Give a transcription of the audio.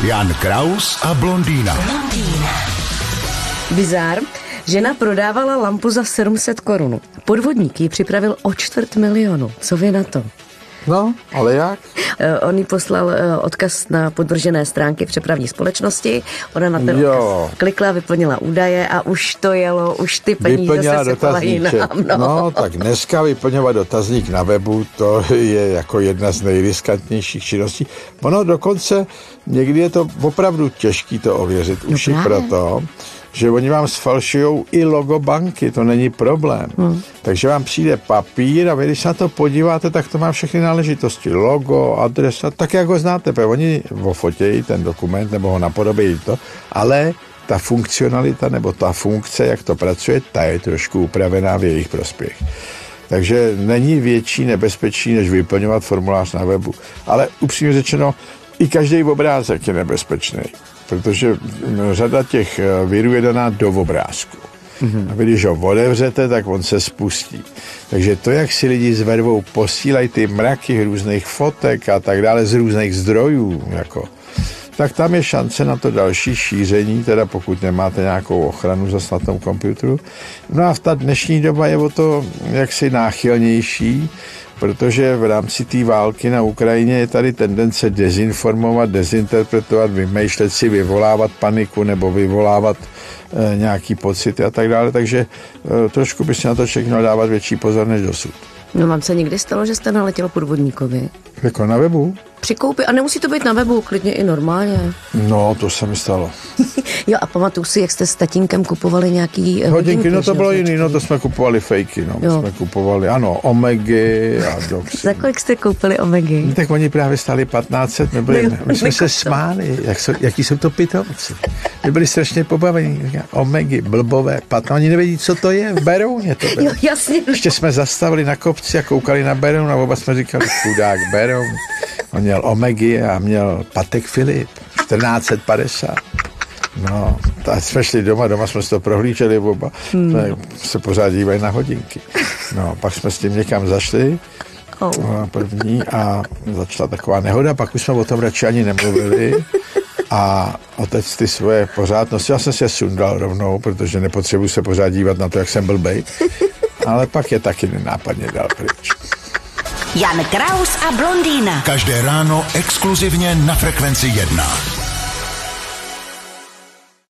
Jan Kraus a blondýna. Bizár. Žena prodávala lampu za 700 korun. Podvodník ji připravil o čtvrt milionu. Co vy na to? No, ale jak? Eh, On jí poslal eh, odkaz na podvržené stránky přepravní společnosti. Ona na ten Jo. odkaz klikla, vyplnila údaje a už to jelo, už ty peníze Vyplnila se dotazníček. jinam. No. No, tak dneska vyplňovat dotazník na webu, to je jako jedna z nejriskantnějších činností. Ono dokonce, někdy je to opravdu těžký to ověřit, už i právě. proto, že oni vám sfalšují i logo banky, to není problém. Hmm. Takže vám přijde papír a vy, když se na to podíváte, tak to má všechny náležitosti. Logo, adresa, tak jak ho znáte, protože oni ofotějí ten dokument nebo ho napodobí to, ale ta funkcionalita nebo ta funkce, jak to pracuje, ta je trošku upravená v jejich prospěch. Takže není větší nebezpečí, než vyplňovat formulář na webu. Ale upřímně řečeno, i každý obrázek je nebezpečný, protože no, řada těch eh, virů je daná do obrázku. A vy, když ho otevřete, tak on se spustí. Takže to, jak si lidi s vervou posílají ty mraky různých fotek a tak dále z různých zdrojů, jako, tak tam je šance na to další šíření, teda pokud nemáte nějakou ochranu zase na tom počítači. No a v ta dnešní doba je o to jaksi náchylnější, protože v rámci té války na Ukrajině je tady tendence dezinformovat, dezinterpretovat, vymýšlet si, vyvolávat paniku nebo vyvolávat e, nějaký pocity a tak dále, takže e, trošku by si na to měl dávat větší pozor než dosud. no vám se někdy stalo, že jste naletěl podvodníkovi? Jako na webu? Při koupi, a nemusí to být na webu, klidně i normálně. No, to se mi stalo. Jo, a pamatuju si, jak jste s tatínkem kupovali nějaký eh, Hodinky, no to bylo jiný, no to jsme kupovali fejky, no. My Jo. jsme kupovali, ano, Omegy a doxy. Za kolik jste koupili Omegy? No, tak oni právě stáli 1500, my, byli, No my jsme se smáli, jak jsou, jaký jsou to pitomci. My byli strašně pobavení, Říkám, Omegy, blbové, 15, oni nevědí, co to je, v Berouně to bylo. Jo, jasně. Ještě jsme zastavili na kopci a koukali na Beroun a oba jsme říkali, chudák Beroun. On měl Omegy a měl Patek Filip, 1450. No, tak jsme šli doma, doma jsme si to prohlíželi oba, hmm. se pořád dívají na hodinky. No, pak jsme s tím někam zašli, Oh. no, první a začala taková nehoda, pak už jsme o tom radši ani nemluvili a otec ty svoje pořádnosti, já jsem si je sundal rovnou, protože nepotřebuji se pořád dívat na to, jak jsem blbej, ale pak je taky nenápadně dal pryč. Jan Kraus a blondýna. Každé ráno exkluzivně na Frekvenci 1.